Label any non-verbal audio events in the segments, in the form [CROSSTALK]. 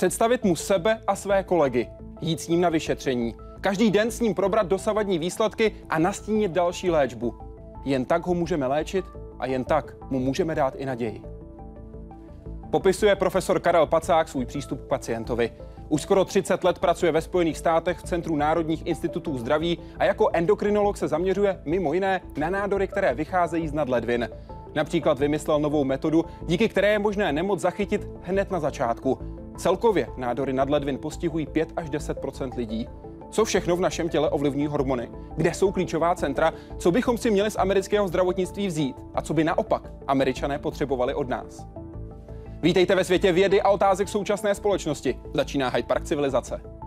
představit mu sebe a své kolegy, jít s ním na vyšetření, každý den s ním probrat dosavadní výsledky a nastínit další léčbu. Jen tak ho můžeme léčit a jen tak mu můžeme dát i naději. Popisuje profesor Karel Pacák svůj přístup k pacientovi. Už skoro 30 let pracuje ve Spojených státech v Centru národních institutů zdraví a jako endokrinolog se zaměřuje mimo jiné na nádory, které vycházejí z nadledvin. Například vymyslel novou metodu, díky které je možné nemoc zachytit hned na začátku. Celkově nádory nadledvin postihují 5 až 10 lidí. Co všechno v našem těle ovlivňují hormony? Kde jsou klíčová centra? Co bychom si měli z amerického zdravotnictví vzít? A co by naopak američané potřebovali od nás? Vítejte ve světě vědy a otázek současné společnosti. Začíná Hyde Park civilizace.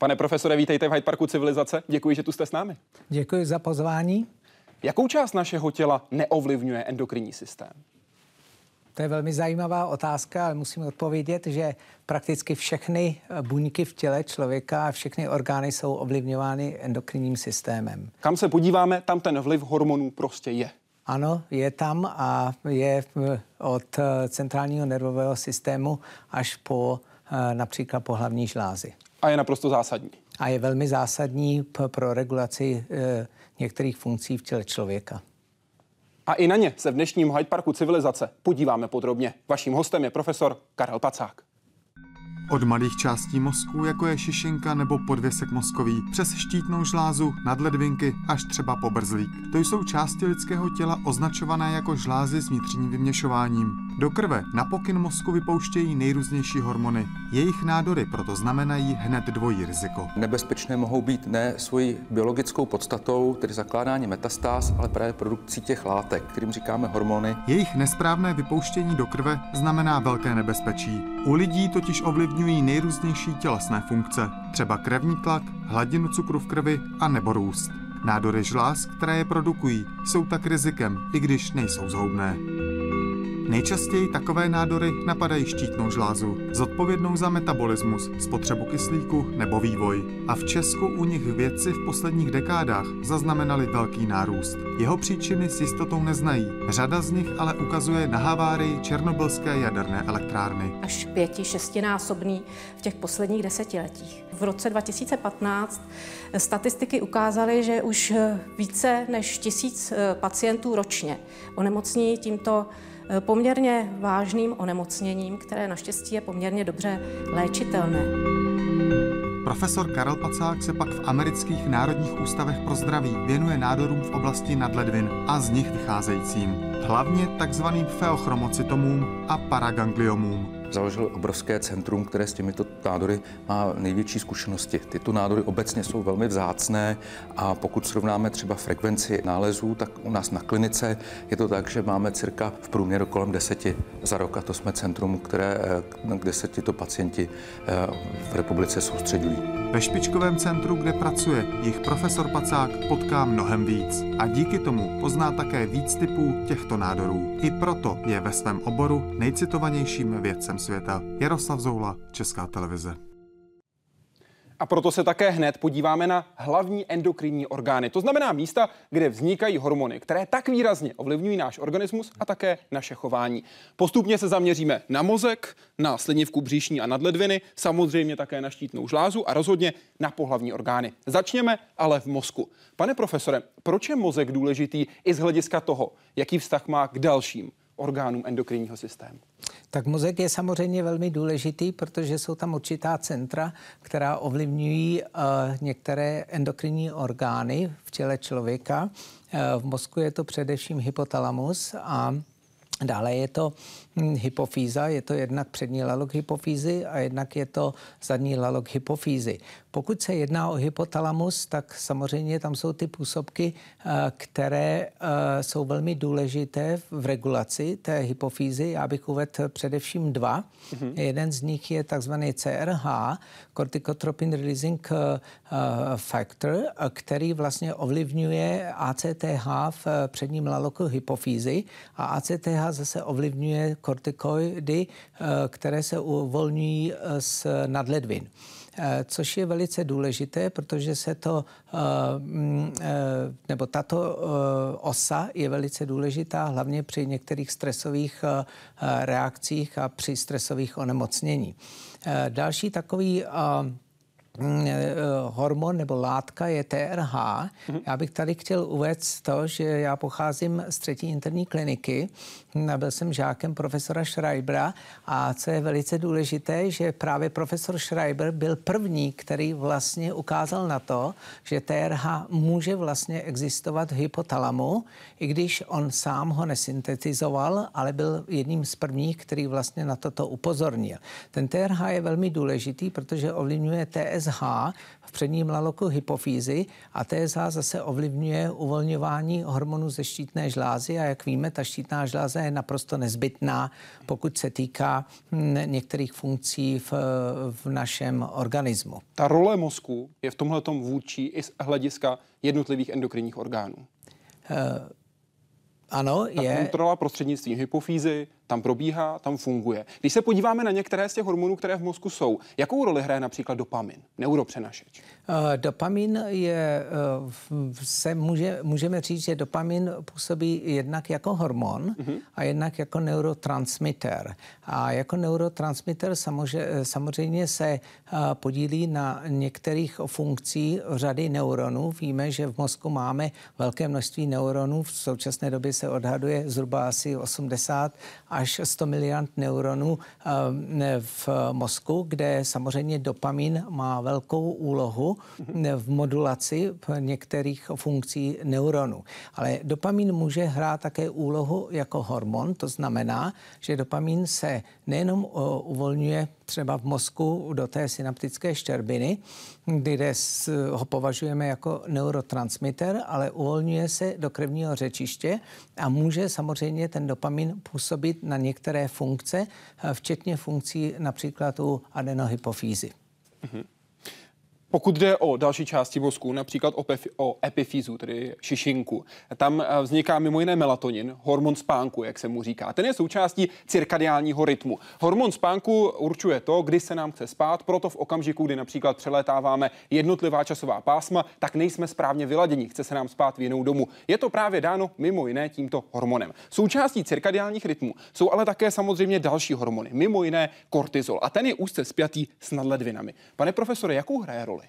Pane profesore, vítejte v Hyde Parku civilizace. Děkuji, že tu jste s námi. Děkuji za pozvání. Jakou část našeho těla neovlivňuje endokrinní systém? To je velmi zajímavá otázka, ale musím odpovědět, že prakticky všechny buňky v těle člověka a všechny orgány jsou ovlivňovány endokrinním systémem. Kam se podíváme, tam ten vliv hormonů prostě je. Ano, je tam a je od centrálního nervového systému až po například po hlavní žlázy. A je naprosto zásadní. A je velmi zásadní pro regulaci e, některých funkcí v těle člověka. A i na ně se v dnešním Hyde Parku civilizace podíváme podrobně. Vaším hostem je profesor Karel Pacák. Od malých částí mozku, jako je šišinka nebo podvěsek mozkový, přes štítnou žlázu, nadledvinky až třeba po brzlík. To jsou části lidského těla označované jako žlázy s vnitřním vyměšováním. Do krve na pokyn mozku vypouštějí nejrůznější hormony. Jejich nádory proto znamenají hned dvojí riziko. Nebezpečné mohou být ne svojí biologickou podstatou, tedy zakládání metastáz, ale právě produkcí těch látek, kterým říkáme hormony. Jejich nesprávné vypouštění do krve znamená velké nebezpečí. U lidí totiž ovlivňují nejrůznější tělesné funkce, třeba krevní tlak, hladinu cukru v krvi a nebo růst. Nádory žláz, které je produkují, jsou tak rizikem, i když nejsou zhoubné. Nejčastěji takové nádory napadají štítnou žlázu, zodpovědnou za metabolismus, spotřebu kyslíku nebo vývoj. A v Česku u nich vědci v posledních dekádách zaznamenali velký nárůst. Jeho příčiny s jistotou neznají. Řada z nich ale ukazuje na havárii černobylské jaderné elektrárny. Až pěti, šestinásobný v těch posledních desetiletích. V roce 2015 statistiky ukázaly, že už více než tisíc pacientů ročně onemocní tímto poměrně vážným onemocněním, které naštěstí je poměrně dobře léčitelné. Profesor Karel Pacák se pak v amerických národních ústavech pro zdraví věnuje nádorům v oblasti nadledvin a z nich vycházejícím, hlavně takzvaným feochromocytomům a paragangliomům založil obrovské centrum, které s těmito nádory má největší zkušenosti. Tyto nádory obecně jsou velmi vzácné a pokud srovnáme třeba frekvenci nálezů, tak u nás na klinice je to tak, že máme cirka v průměru kolem deseti za rok a to jsme centrum, které, eh, kde se tyto pacienti eh, v republice soustředují. Ve špičkovém centru, kde pracuje, jich profesor Pacák potká mnohem víc a díky tomu pozná také víc typů těchto nádorů. I proto je ve svém oboru nejcitovanějším vědcem světa. Jaroslav Zoula, Česká televize. A proto se také hned podíváme na hlavní endokrinní orgány. To znamená místa, kde vznikají hormony, které tak výrazně ovlivňují náš organismus a také naše chování. Postupně se zaměříme na mozek, na slinivku bříšní a nadledviny, samozřejmě také na štítnou žlázu a rozhodně na pohlavní orgány. Začněme ale v mozku. Pane profesore, proč je mozek důležitý i z hlediska toho, jaký vztah má k dalším orgánům endokrinního systému? Tak mozek je samozřejmě velmi důležitý, protože jsou tam určitá centra, která ovlivňují uh, některé endokrinní orgány v těle člověka. Uh, v mozku je to především hypotalamus a Dále je to hypofýza, je to jednak přední lalok hypofýzy a jednak je to zadní lalok hypofýzy. Pokud se jedná o hypotalamus, tak samozřejmě tam jsou ty působky, eh, které eh, jsou velmi důležité v regulaci té hypofýzy. Já bych uvedl především dva. Mm-hmm. Jeden z nich je takzvaný CRH, Corticotropin Releasing eh, Factor, který vlastně ovlivňuje ACTH v předním laloku hypofýzy a ACTH zase ovlivňuje kortikoidy, které se uvolňují z nadledvin. což je velice důležité, protože se to, mm, nebo tato osa je velice důležitá hlavně při některých stresových reakcích a při stresových onemocnění. Další takový Mm, eh, hormon nebo látka je TRH. Mm-hmm. Já bych tady chtěl uvést to, že já pocházím z třetí interní kliniky. Byl jsem žákem profesora Schreibera a co je velice důležité, že právě profesor Schreiber byl první, který vlastně ukázal na to, že TRH může vlastně existovat v hypotalamu, i když on sám ho nesyntetizoval, ale byl jedním z prvních, který vlastně na toto upozornil. Ten TRH je velmi důležitý, protože ovlivňuje TSH v předním laloku hypofýzy a TSH zase ovlivňuje uvolňování hormonů ze štítné žlázy a jak víme, ta štítná je naprosto nezbytná, pokud se týká hm, některých funkcí v, v našem organismu. Ta role mozku je v tomhle vůdčí i z hlediska jednotlivých endokrinních orgánů. Uh, ano, Ta je. kontrola prostřednictvím hypofýzy, tam probíhá, tam funguje. Když se podíváme na některé z těch hormonů, které v mozku jsou, jakou roli hraje například dopamin, neuropřenašeč? Uh, dopamin je, uh, se může, můžeme říct, že dopamin působí jednak jako hormon uh-huh. a jednak jako neurotransmitter. A jako neurotransmitter samozřejmě, samozřejmě se uh, podílí na některých funkcí řady neuronů. Víme, že v mozku máme velké množství neuronů. V současné době se odhaduje zhruba asi 80 a až 100 miliard neuronů eh, v mozku, kde samozřejmě dopamin má velkou úlohu v modulaci některých funkcí neuronů. Ale dopamin může hrát také úlohu jako hormon, to znamená, že dopamin se nejenom eh, uvolňuje třeba v mozku do té synaptické štěrbiny, kde ho považujeme jako neurotransmitter, ale uvolňuje se do krevního řečiště a může samozřejmě ten dopamin působit na některé funkce, eh, včetně funkcí například u adenohypofýzy. Mm-hmm. Pokud jde o další části mozku, například o, pef- o epifýzu, tedy šišinku, tam eh, vzniká mimo jiné melatonin, hormon spánku, jak se mu říká. Ten je součástí cirkadiálního rytmu. Hormon spánku určuje to, kdy se nám chce spát, proto v okamžiku, kdy například přelétáváme jednotlivá časová pásma, tak nejsme správně vyladěni, chce se nám spát v jinou domu. Je to právě dáno mimo jiné tímto hormonem. Součástí cirkadiálních rytmů jsou ale také samozřejmě další hormony, mimo jiné kortizol. A ten je úzce spjatý s nadledvinami. Pane profesore, jakou hraje roli?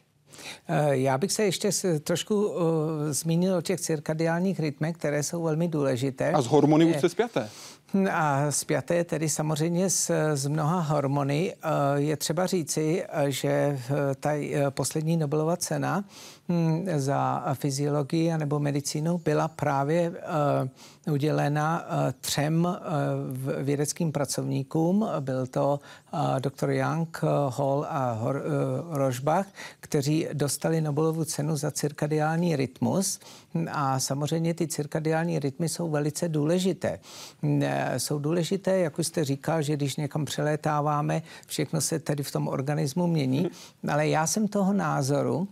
Eh, já bych se ještě trošku uh, zmínil o těch cirkadiálních rytmech, které jsou velmi důležité. A z hormony už se spjaté. A spjaté tedy samozřejmě s, z mnoha hormony. Eh, je třeba říci, že ta poslední Nobelova cena hm, za fyziologii nebo medicínu byla právě udělena třem vědeckým pracovníkům. Byl to doktor Young, Hall a Rožbach, kteří dostali Nobelovu cenu za cirkadiální rytmus. A samozřejmě ty cirkadiální rytmy jsou velice důležité. Jsou důležité, jak už jste říkal, že když někam přelétáváme, všechno se tedy v tom organismu mění. Ale já jsem toho názoru,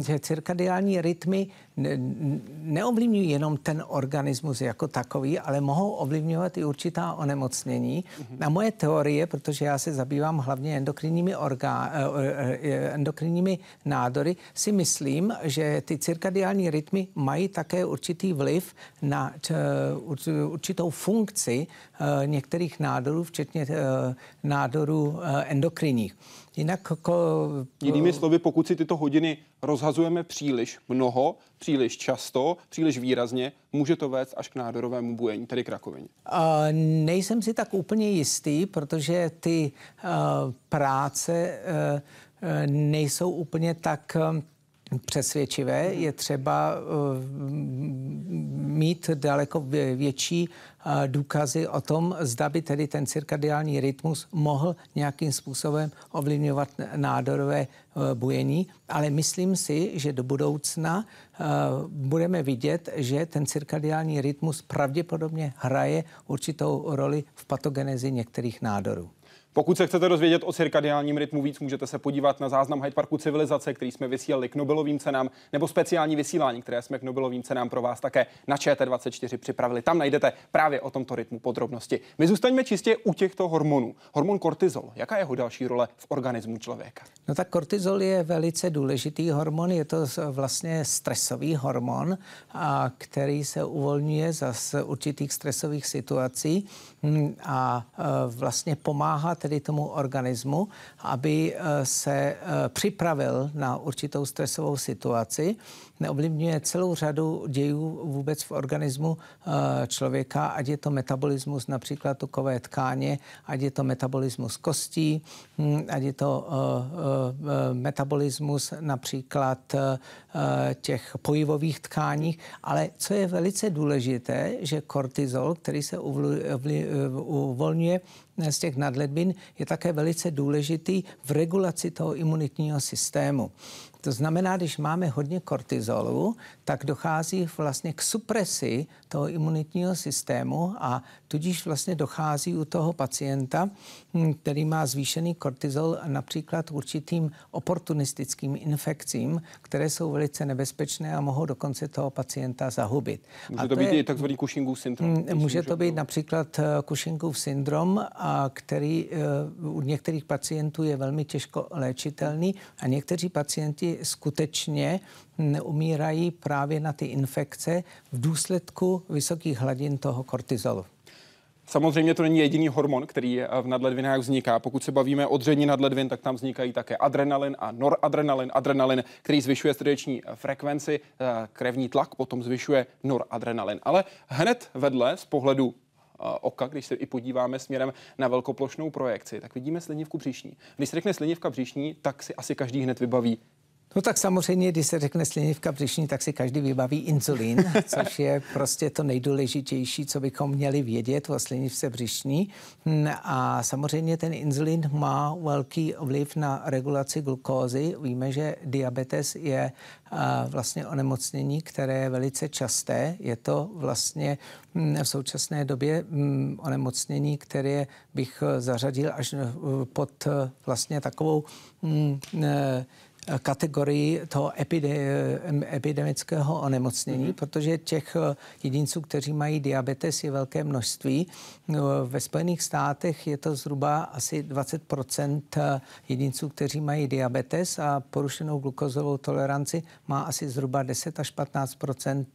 že cirkadiální rytmy neovlivňují jenom ten organismus jako takový, ale mohou ovlivňovat i určitá onemocnění. A moje teorie, protože já se zabývám hlavně endokrinními, orgá, eh, eh, endokrinními nádory, si myslím, že ty cirkadiální rytmy mají také určitý vliv na určitou funkci eh, některých nádorů, včetně nádorů endokrinních. Jinak jako... Jinými slovy, pokud si tyto hodiny rozhazujeme příliš mnoho, příliš často, příliš výrazně, může to vést až k nádorovému bujení, tedy k rakovině. Uh, nejsem si tak úplně jistý, protože ty uh, práce uh, nejsou úplně tak přesvědčivé. Je třeba mít daleko větší důkazy o tom, zda by tedy ten cirkadiální rytmus mohl nějakým způsobem ovlivňovat nádorové e, bujení, ale myslím si, že do budoucna budeme vidět, že ten cirkadiální rytmus pravděpodobně hraje určitou roli v patogenezi některých nádorů. Pokud se chcete dozvědět o cirkadiálním rytmu víc, můžete se podívat na záznam Hyde Parku civilizace, který jsme vysílali k Nobelovým cenám, nebo speciální vysílání, které jsme k Nobelovým cenám pro vás také na ČT24 připravili. Tam najdete právě o tomto rytmu podrobnosti. My zůstaňme čistě u těchto hormonů. Hormon kortizol, jaká je jeho další role v organismu člověka? No tak kortizol je velice důležitý hormon, je to vlastně stresový hormon, a který se uvolňuje za určitých stresových situací a e, vlastně pomáhá tedy tomu organismu, aby e, se e, připravil na určitou stresovou situaci neovlivňuje celou řadu dějů vůbec v organismu eh, člověka, ať je to metabolismus například tukové tkáně, ať je to metabolismus kostí, hm, ať je to eh, eh, metabolismus například těch pojivových tkání, ale co je velice důležité, že kortizol, který se uvolňuje z těch nadledvin, je také velice důležitý v regulaci toho imunitního systému. To znamená, když máme hodně kortizolu, tak dochází vlastně k supresi toho imunitního systému a tudíž vlastně dochází u toho pacienta, hm, který má zvýšený kortizol, například určitým oportunistickým infekcím, které jsou velice nebezpečné a mohou dokonce toho pacienta zahubit. Může a to, to být je, i takzvaný Cushingův syndrom? Hm, může to být například eh, Cushingův syndrom, a který eh, u některých pacientů je velmi těžko léčitelný a někteří pacienti skutečně umírají právě na ty infekce v důsledku vysokých hladin toho kortizolu. Samozřejmě to není jediný hormon, který v nadledvinách vzniká. Pokud se bavíme o dření nadledvin, tak tam vznikají také adrenalin a noradrenalin. Adrenalin, který zvyšuje srdeční frekvenci, eh, krevní tlak, potom zvyšuje noradrenalin. Ale hned vedle z pohledu eh, oka, když se i podíváme směrem na velkoplošnou projekci, tak vidíme slinivku břišní. Když se řekne slinivka břišní, tak si asi každý hned vybaví No tak samozřejmě, když se řekne slinivka břišní, tak si každý vybaví inzulín, [LAUGHS] což je prostě to nejdůležitější, co bychom měli vědět o slinivce břišní. Hm, a samozřejmě ten inzulín má velký vliv na regulaci glukózy. Víme, že diabetes je vlastně onemocnění, které je velice časté. Je to vlastně hm, v současné době hm, onemocnění, které bych zařadil až eh, pod eh, vlastně takovou eh, kategorii toho epidemického onemocnění, mm-hmm. protože těch eh, jedinců, kteří mají diabetes, je velké množství. No, ve Spojených státech je to zhruba asi 20 eh, jedinců, kteří mají diabetes a porušenou glukozovou toleranci má asi zhruba 10 až 15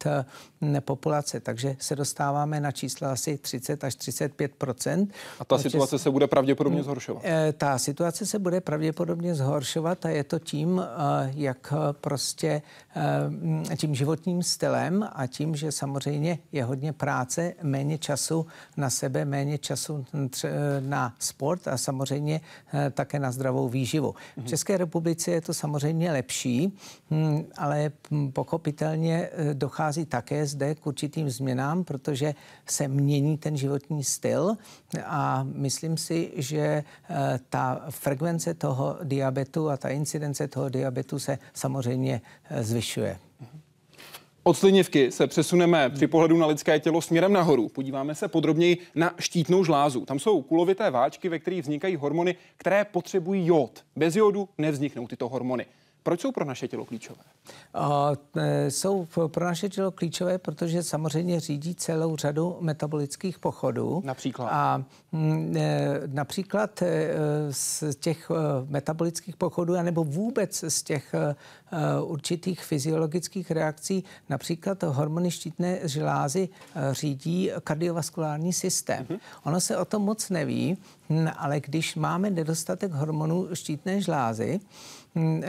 eh, populace, takže se dostáváme na čísla asi 30 až 35% A ta situace se bude pravděpodobně zhoršovat? Ta situace se bude pravděpodobně zhoršovat a je to tím, Eh, jak prostě eh, tím životním stylem a tím, že samozřejmě je hodně práce, méně času na sebe, méně času na sport a samozřejmě eh, také na zdravou výživu. V České republice je to samozřejmě lepší, hm, ale pochopitelně dochází také zde k určitým změnám, protože se mění ten životní styl a myslím si, že ta frekvence toho diabetu a ta incidence toho diabetu se samozřejmě eh, zvyšuje. Od slinivky se přesuneme při pohledu na lidské tělo směrem nahoru. Podíváme se podrobněji na štítnou žlázu. Tam jsou kulovité váčky, ve kterých vznikají hormony, které potřebují jod. Bez jodu nevzniknou tyto hormony. Proč jsou pro naše tělo klíčové? E, jsou pro naše tělo klíčové, protože samozřejmě řídí celou řadu metabolických pochodů. Například? A mm, e, například e, z těch metabolických pochodů, anebo vůbec z těch určitých fyziologických reakcí, například hormony štítné žlázy řídí kardiovaskulární systém. Mm-hmm. Ono se o tom moc neví, hm, ale když máme nedostatek hormonů štítné žlázy,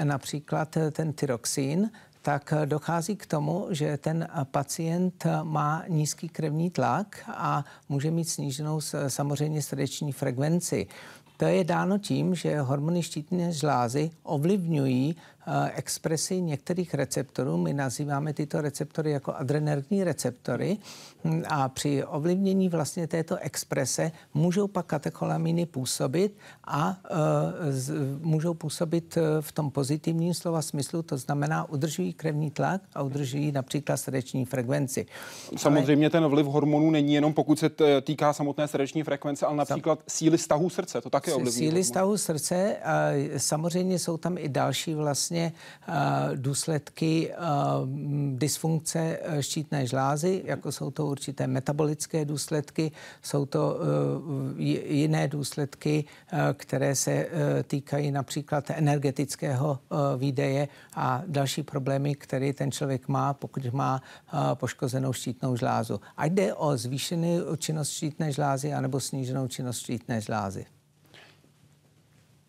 například ten tyroxín, tak dochází k tomu, že ten pacient má nízký krevní tlak a může mít sníženou samozřejmě srdeční frekvenci. To je dáno tím, že hormony štítné žlázy ovlivňují expresi některých receptorů. My nazýváme tyto receptory jako adrenergní receptory hm, a při ovlivnění vlastně této exprese můžou pak katecholaminy působit a můžou působit v tom pozitivním slova smyslu, to znamená udržují krevní tlak a udržují například srdeční frekvenci. Samozřejmě ale... ten vliv hormonů není jenom pokud se týká samotné srdeční frekvence, ale například Sam... síly stahu srdce, to také ovlivňuje. Síly stahu srdce, a samozřejmě jsou tam i další vlastně důsledky dysfunkce e, štítné žlázy, jako jsou to určité metabolické důsledky, jsou to jiné důsledky, které se týkají například energetického výdeje a další problémy, které ten člověk má, pokud má poškozenou štítnou žlázu. Ať jde o zvýšenou činnost štítné žlázy anebo sníženou činnost štítné žlázy.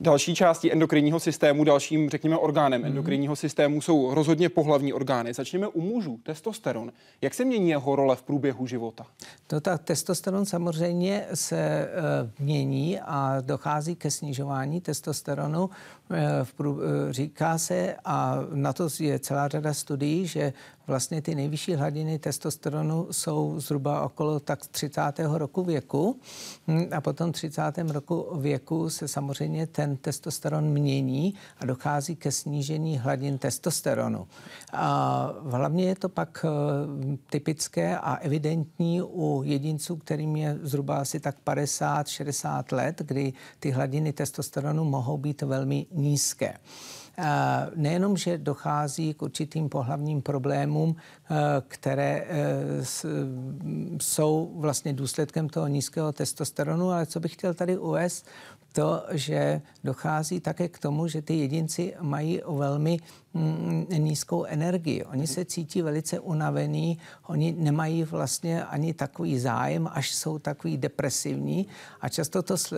Další částí endokrinního systému, dalším, řekněme, orgánem mm-hmm. endokrinního systému jsou rozhodně pohlavní orgány. Začněme u mužů. Testosteron. Jak se mění jeho role v průběhu života? To tak testosteron samozřejmě se uh, mění a dochází ke snižování testosteronu. Uh, v prů, uh, říká se, a na to je celá řada studií, že vlastně ty nejvyšší hladiny testosteronu jsou zhruba okolo tak 30. roku věku hm, a potom 30. roku věku se samozřejmě ten testosteron mění a dochází ke snížení hladin testosteronu. A hlavně je to pak eh, typické a evidentní u jedinců, kterým je zhruba asi tak 50-60 let, kdy ty hladiny testosteronu mohou být velmi nízké. Nejenom, že dochází k určitým pohlavním problémům, eh, které eh, jsou vlastně důsledkem toho nízkého testosteronu, ale co bych chtěl tady uvést, to, že dochází také k tomu, že ty jedinci mají velmi mm, nízkou energii. Oni se cítí velice unavení, oni nemají vlastně ani takový zájem, až jsou takový depresivní a často to eh,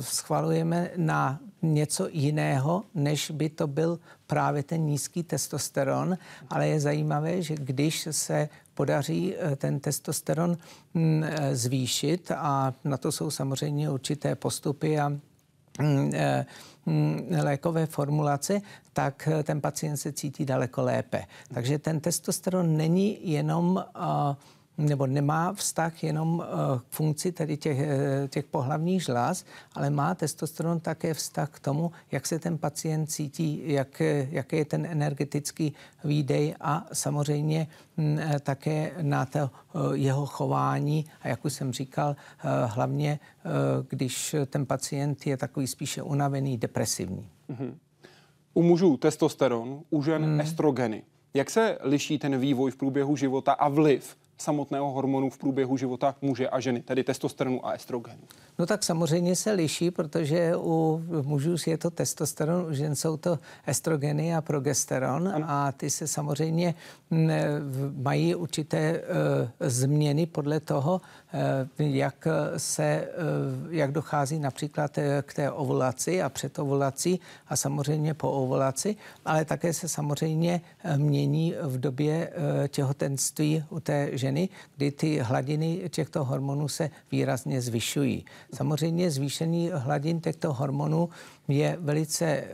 schvalujeme na něco jiného, než by to byl právě ten nízký testosteron, ale je zajímavé, že když se podaří eh, ten testosteron mm, eh, zvýšit a na to jsou samozřejmě určité postupy a mm, eh, mm, lékové formulace, tak ten pacient se cítí daleko lépe. Takže ten testosteron není jenom uh, nebo nemá vztah jenom eh, k funkci tedy těch, eh, těch pohlavních žláz, ale má testosteron také vztah k tomu, jak se ten pacient cítí, jak, jaký je ten energetický výdej a samozřejmě mm, eh, také na to jeho chování a jak už jsem říkal, hlavně když ten pacient je takový spíše unavený, depresivní. Mm-hmm. U mužů testosteron, u žen mm. estrogeny. Jak se liší ten vývoj v průběhu života a vliv samotného hormonu v průběhu života muže a ženy, tedy testosteronu a estrogenu? No tak samozřejmě se liší, protože u mužů je to testosteron, u žen jsou to estrogeny a progesteron ano. a ty se samozřejmě mají určité uh, změny podle toho, uh, jak se, uh, jak dochází například k té ovulaci a před ovulací a samozřejmě po ovulaci, ale také se samozřejmě mění v době těhotenství u té ženy, kdy ty hladiny těchto hormonů se výrazně zvyšují. Samozřejmě zvýšení hladin těchto hormonů je velice e,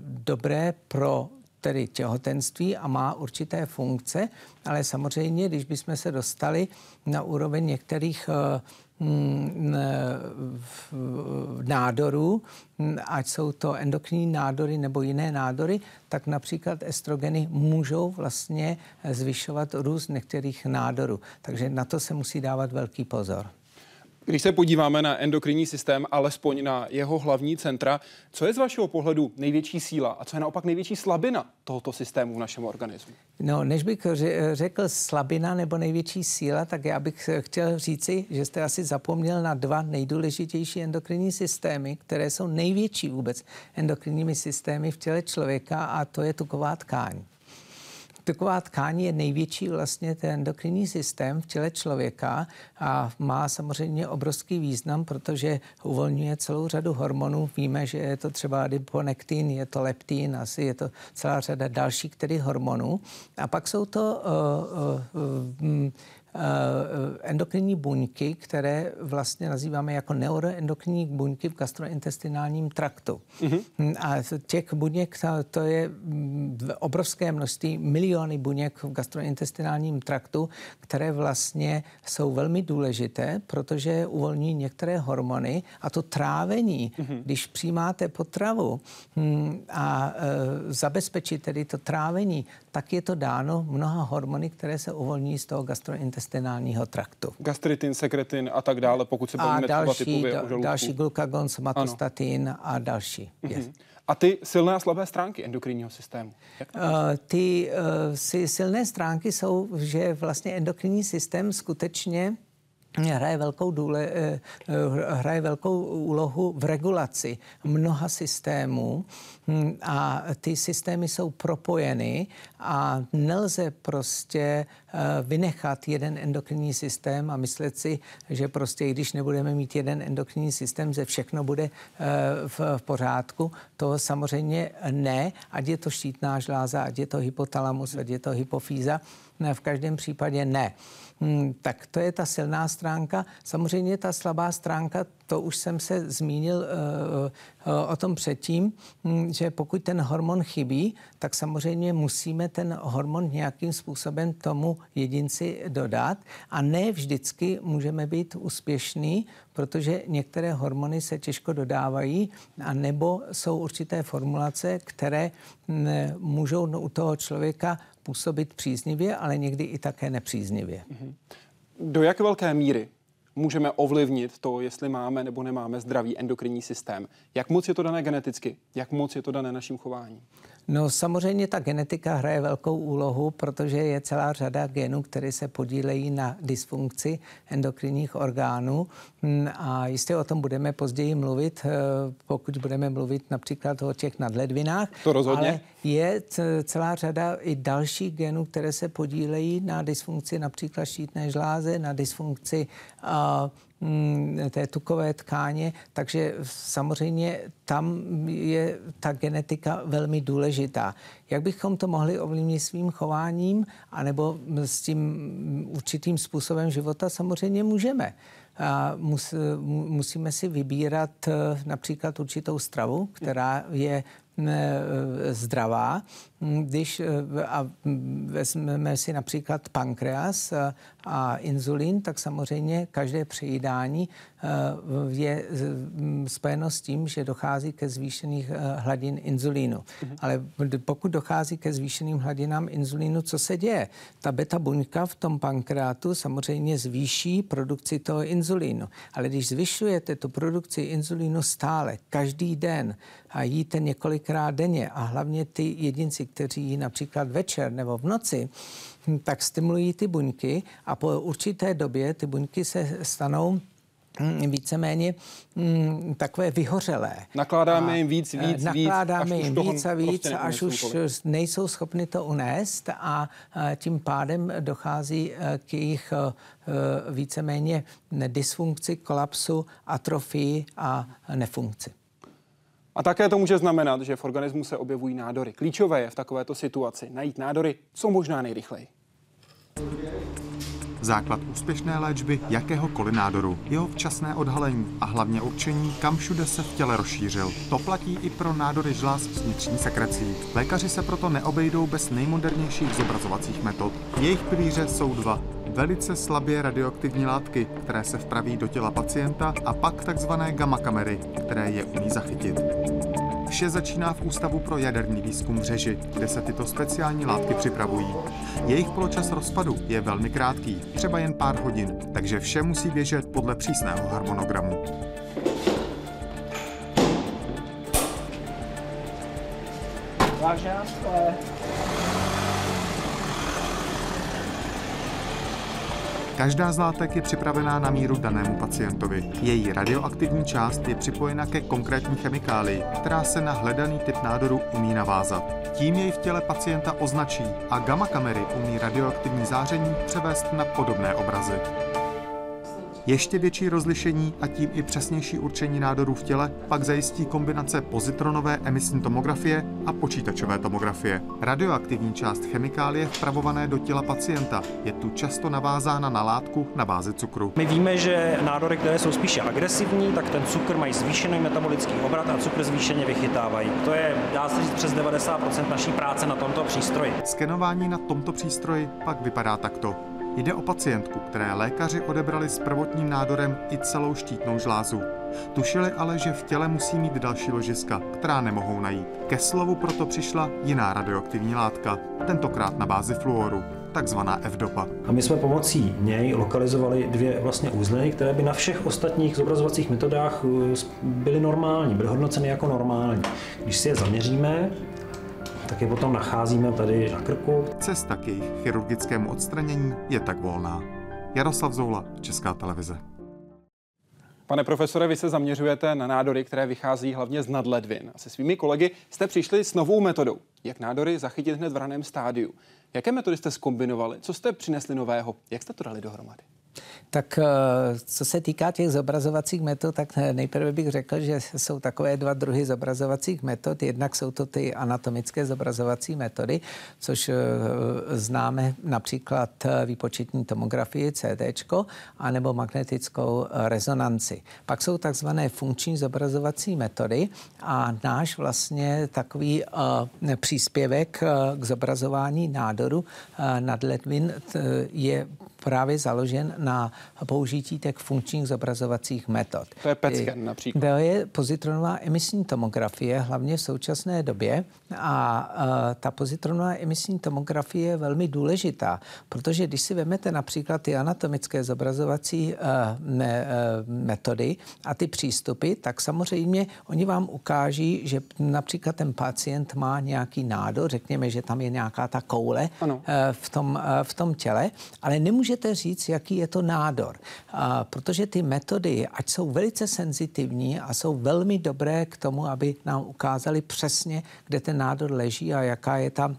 dobré pro tedy těhotenství a má určité funkce, ale samozřejmě, když bychom se dostali na úroveň některých e, nádorů, ať jsou to endokrinní nádory nebo jiné nádory, tak například estrogeny můžou vlastně zvyšovat růst některých nádorů. Takže na to se musí dávat velký pozor. Když se podíváme na endokrinní systém, alespoň na jeho hlavní centra, co je z vašeho pohledu největší síla a co je naopak největší slabina tohoto systému v našem organismu? No, než bych řekl slabina nebo největší síla, tak já bych chtěl říci, že jste asi zapomněl na dva nejdůležitější endokrinní systémy, které jsou největší vůbec endokrinními systémy v těle člověka a to je tuková tkáň. Tuková tkání je největší vlastně ten endokrinní systém v těle člověka a má samozřejmě obrovský význam, protože uvolňuje celou řadu hormonů. Víme, že je to třeba adiponektin, je to leptin, asi je to celá řada dalších tedy hormonů. A pak jsou to uh, uh, uh, endokrinní buňky, které vlastně nazýváme jako neuroendokrinní buňky v gastrointestinálním traktu. Mm-hmm. A těch buněk, to je obrovské množství, miliony buněk v gastrointestinálním traktu, které vlastně jsou velmi důležité, protože uvolní některé hormony a to trávení, mm-hmm. když přijímáte potravu hm, a e, zabezpečit tedy to trávení, tak je to dáno mnoha hormony, které se uvolní z toho gastrointestinálního traktu. Gastritin, sekretin a tak dále, pokud se bavíme třeba typově o další glukagon, somatostatin ano. a další. Mm-hmm. Yes. A ty silné a slabé stránky endokrinního systému? Jak uh, ty uh, si, silné stránky jsou, že vlastně endokrinní systém skutečně hraje velkou, důle, eh, hraje velkou úlohu v regulaci mnoha systémů hm, a ty systémy jsou propojeny a nelze prostě eh, vynechat jeden endokrinní systém a myslet si, že prostě když nebudeme mít jeden endokrinní systém, že všechno bude eh, v pořádku. To samozřejmě ne, ať je to štítná žláza, ať je to hypotalamus, ať je to hypofýza, v každém případě ne. Hmm, tak to je ta silná stránka. Samozřejmě ta slabá stránka, to už jsem se zmínil uh, uh, o tom předtím, um, že pokud ten hormon chybí, tak samozřejmě musíme ten hormon nějakým způsobem tomu jedinci dodat a ne vždycky můžeme být úspěšní, protože některé hormony se těžko dodávají a nebo jsou určité formulace, které můžou u toho člověka působit příznivě, ale někdy i také nepříznivě. Mhm. Do jak velké míry můžeme ovlivnit to, jestli máme nebo nemáme zdravý endokrinní systém? Jak moc je to dané geneticky? Jak moc je to dané naším chováním? No samozřejmě ta genetika hraje velkou úlohu, protože je celá řada genů, které se podílejí na dysfunkci endokrinních orgánů hm, a jistě o tom budeme později mluvit, eh, pokud budeme mluvit například o těch nadledvinách. To rozhodně. Ale je celá řada i dalších genů, které se podílejí na dysfunkci například štítné žláze, na dysfunkci uh, té tukové tkáně, takže samozřejmě tam je ta genetika velmi důležitá. Jak bychom to mohli ovlivnit svým chováním anebo s tím určitým způsobem života? Samozřejmě můžeme. A mus, musíme si vybírat eh, například určitou stravu, která je zdravá. Když eh, a vezmeme si například pankreas a, a inzulin, tak samozřejmě každé přejídání eh, je spojeno s tím, že dochází ke zvýšených hladin inzulínu. Mhm. Ale pokud dochází ke zvýšeným hladinám inzulínu, co se děje? Ta beta buňka v tom pankreatu samozřejmě zvýší produkci toho inzulínu. Ale když zvyšujete tu produkci inzulínu stále, každý den, a jíte několikrát denně a hlavně ty jedinci, kteří například večer nebo v noci, hm, tak stimulují ty buňky a po určité době ty buňky se stanou hm, víceméně mm, takové vyhořelé. Nakládáme a jim víc, víc, nakládáme víc. jim víc a víc, prostě až už tolik. nejsou schopni to unést a tím pádem dochází e, k jejich e, e, víceméně dysfunkci, kolapsu, atrofii a nefunkci. A také to může znamenat, že v organismu se objevují nádory. Klíčové je v takovéto situaci najít nádory co možná nejrychleji. Základ úspěšné léčby jakéhokoliv nádoru, jeho včasné odhalení a hlavně určení, kam všude se v těle rozšířil. To platí i pro nádory žláz s vnitřní sekrecí. Lékaři se proto neobejdou bez nejmodernějších zobrazovacích metod. Jejich pilíře jsou dva velice slabě radioaktivní látky, které se vpraví do těla pacienta a pak takzvané gamma kamery, které je umí zachytit. Vše začíná v Ústavu pro jaderný výzkum v Řeži, kde se tyto speciální látky připravují. Jejich poločas rozpadu je velmi krátký, třeba jen pár hodin, takže vše musí běžet podle přísného harmonogramu. Vážená Každá z látek je připravená na míru danému pacientovi. Její radioaktivní část je připojena ke konkrétní chemikálii, která se na hledaný typ nádoru umí navázat. Tím jej v těle pacienta označí a gamma kamery umí radioaktivní záření převést na podobné obrazy. Ještě větší rozlišení a tím i přesnější určení nádorů v těle pak zajistí kombinace pozitronové emisní tomografie a počítačové tomografie. Radioaktivní část chemikálie vpravované do těla pacienta je tu často navázána na látku na bázi cukru. My víme, že nádory, které jsou spíše agresivní, tak ten cukr mají zvýšený metabolický obrat a cukr zvýšeně vychytávají. To je, dá se říct, přes 90% naší práce na tomto přístroji. Skenování na tomto přístroji pak vypadá takto. Jde o pacientku, které lékaři odebrali s prvotním nádorem i celou štítnou žlázu. Tušili ale, že v těle musí mít další ložiska, která nemohou najít. Ke slovu proto přišla jiná radioaktivní látka, tentokrát na bázi fluoru, takzvaná F-dopa. A my jsme pomocí něj lokalizovali dvě vlastně uzliny, které by na všech ostatních zobrazovacích metodách uh, byly normální, byly hodnoceny jako normální. Když si je zaměříme, tak je potom nacházíme tady na krku. Cesta k jejich chirurgickému odstranění je tak volná. Jaroslav Zoula, Česká televize. Pane profesore, vy se zaměřujete na nádory, které vychází hlavně z nadledvin. A se svými kolegy jste přišli s novou metodou, jak nádory zachytit hned v raném stádiu. Jaké metody jste skombinovali? Co jste přinesli nového? Jak jste to dali dohromady? Tak eh, co se týká těch zobrazovacích metod, tak nejprve bych řekl, že jsou takové dva druhy zobrazovacích metod. Jednak jsou to ty anatomické zobrazovací metody, což eh, známe například eh, výpočetní tomografii CT, anebo magnetickou rezonanci. Pak jsou takzvané funkční zobrazovací metody a náš vlastně takový příspěvek k zobrazování nádoru nadledvin je právě založen na použití těch funkčních zobrazovacích metod. To je PET scan například. To je pozitronová emisní tomografie, hlavně v současné době. A ta pozitronová emisní tomografie je velmi důležitá, protože když si vezmete například ty anatomické zobrazovací me, uh, metody a ty přístupy, tak samozřejmě oni vám ukáží, že například ten pacient má nějaký nádor, řekněme, že tam je nějaká ta koule uh, v, tom, v tom těle, ale nemůžete říct, jaký je to nádor, uh, protože ty metody, ať jsou velice senzitivní a jsou velmi dobré k tomu, aby nám ukázali přesně, kde ten nádor leží a jaká je tam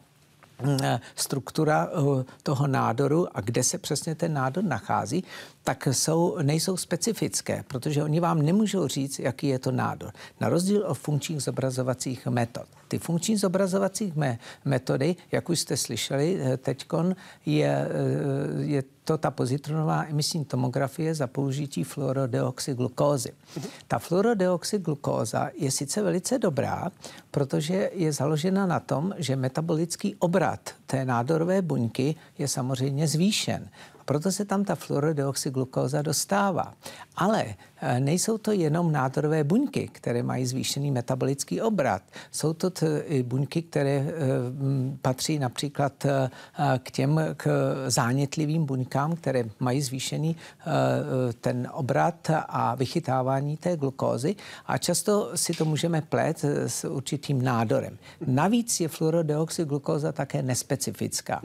mm, struktura eh, toho nádoru a kde se přesně ten nádor nachází, tak jsou, nejsou specifické, protože oni vám nemůžou říct, jaký je to nádor. Na rozdíl od funkčních zobrazovacích metod. Ty funkční zobrazovacích me- metody, jak už jste slyšeli eh, teďkon, je, je to ta pozitronová emisní tomografie za použití fluorodeoxyglukózy. Ta fluorodeoxyglukóza je sice velice dobrá, protože je založena na tom, že metabolický obrat té nádorové buňky je samozřejmě zvýšen. Proto se tam ta fluorodeoxyglukóza dostává. Ale nejsou to jenom nádorové buňky, které mají zvýšený metabolický obrat. Jsou to t- i buňky, které e, patří například k těm k zánětlivým buňkám, které mají zvýšený ten obrat a vychytávání té glukózy. A často si to můžeme plét s určitým nádorem. Navíc je fluorodeoxyglukóza také nespecifická.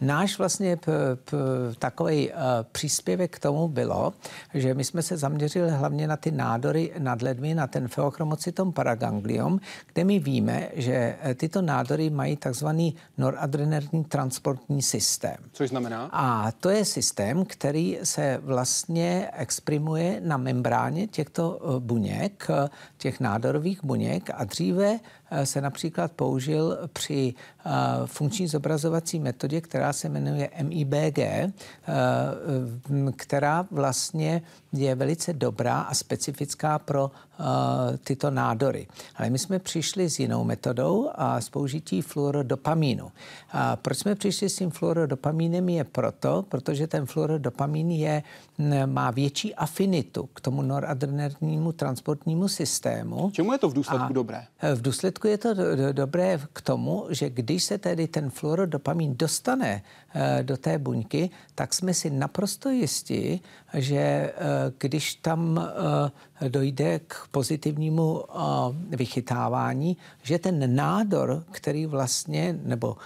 Náš vlastně p- p- takový příspěvek k tomu bylo, že my jsme se zaměřili hlavně na ty nádory nadledvin, na ten feochromocytom paragangliom, kde my víme, že eh, tyto nádory mají takzvaný noradrenergní transportní systém. Což znamená? A to je systém, který se vlastně exprimuje na membráně těchto eh, buněk, eh, těch nádorových buněk a dříve se například použil při funkční zobrazovací metodě, která se jmenuje MIBG, která vlastně je velice dobrá a specifická pro tyto nádory. Ale my jsme přišli s jinou metodou a s použití fluorodopamínu. A proč jsme přišli s tím fluorodopamínem je proto, protože ten fluorodopamín je, má větší afinitu k tomu noradrenergnímu transportnímu systému. Čemu je to v důsledku a dobré? V důsledku je to do, do, dobré k tomu, že když se tedy ten fluorodopamín dostane uh, do té buňky, tak jsme si naprosto jistí, že uh, když tam eh, dojde k pozitivnímu eh, vychytávání, že ten nádor, který vlastně, nebo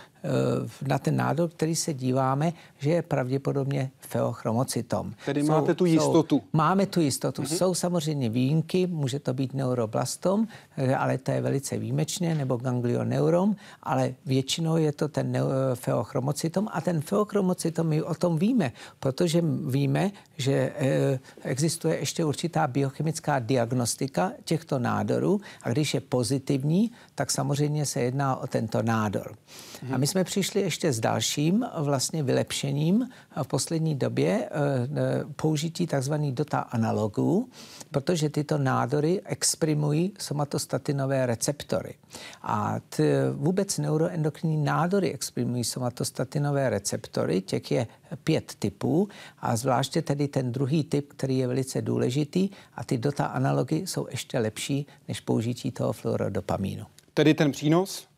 na ten nádor, který se díváme, že je pravděpodobně feochromocytom. Tedy jsou, máte tu jistotu. Jsou, máme tu jistotu. Mm-hmm. Jsou samozřejmě výjimky, může to být neuroblastom, eh, ale to je velice výjimečně, nebo ganglioneurom, ale většinou je to ten feochromocytom a ten feochromocytom my o tom víme, protože víme, že existuje ještě určitá biochemická diagnostika těchto nádorů a když je pozitivní, tak samozřejmě se jedná o tento nádor. A my jsme přišli ještě s dalším vlastně vylepšením v poslední době eh, eh, použití tzv. dota analogů, protože tyto nádory exprimují somatostatinové receptory. A t, vůbec neuroendokrinní nádory exprimují somatostatinové receptory, těch je pět typů a zvláště tedy ten druhý typ, který je velice důležitý a ty dota analogy jsou ještě lepší než použití toho fluorodopamínu. Tedy ten přínos?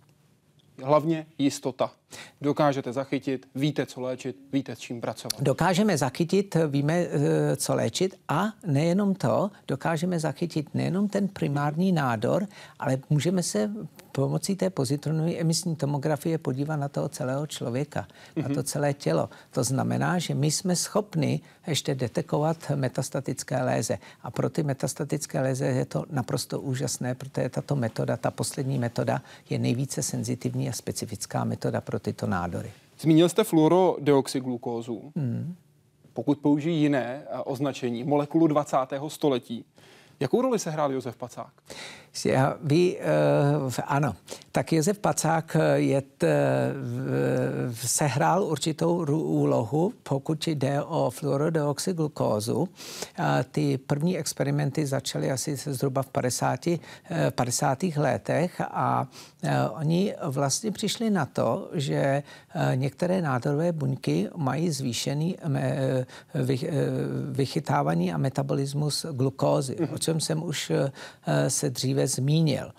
Hlavně jistota. Dokážete zachytit, víte, co léčit, víte, s čím pracovat. Dokážeme zachytit, víme, eh, co léčit a nejenom to, dokážeme zachytit nejenom ten primární nádor, ale můžeme se pomocí té pozitronové emisní tomografie podívat na toho celého člověka, mm-hmm. na to mhm. celé tělo. To znamená, že my jsme schopni ještě detekovat metastatické léze. A pro ty metastatické léze je to naprosto úžasné, protože tato metoda, ta poslední metoda, je nejvíce senzitivní a specifická metoda pro tyto nádory. Zmínil jste fluorodeoxyglukózu. Mm. Pokud použijí jiné eh, označení, molekulu 20. století, jakou roli se hrál Josef Pacák? Já, vy, uh, ano, tak Josef Pacák eh, je t, uh, sehrál určitou úlohu, pokud jde o fluorodeoxyglukózu. Uh, ty první experimenty začaly asi zhruba v 50, uh, 50. letech a uh, oni vlastně přišli na to, že uh, některé nádorové buňky mají zvýšený uh, vy, uh, vychytávání a metabolismus glukózy, mm-hmm. Jsem už uh, se dříve zmínil.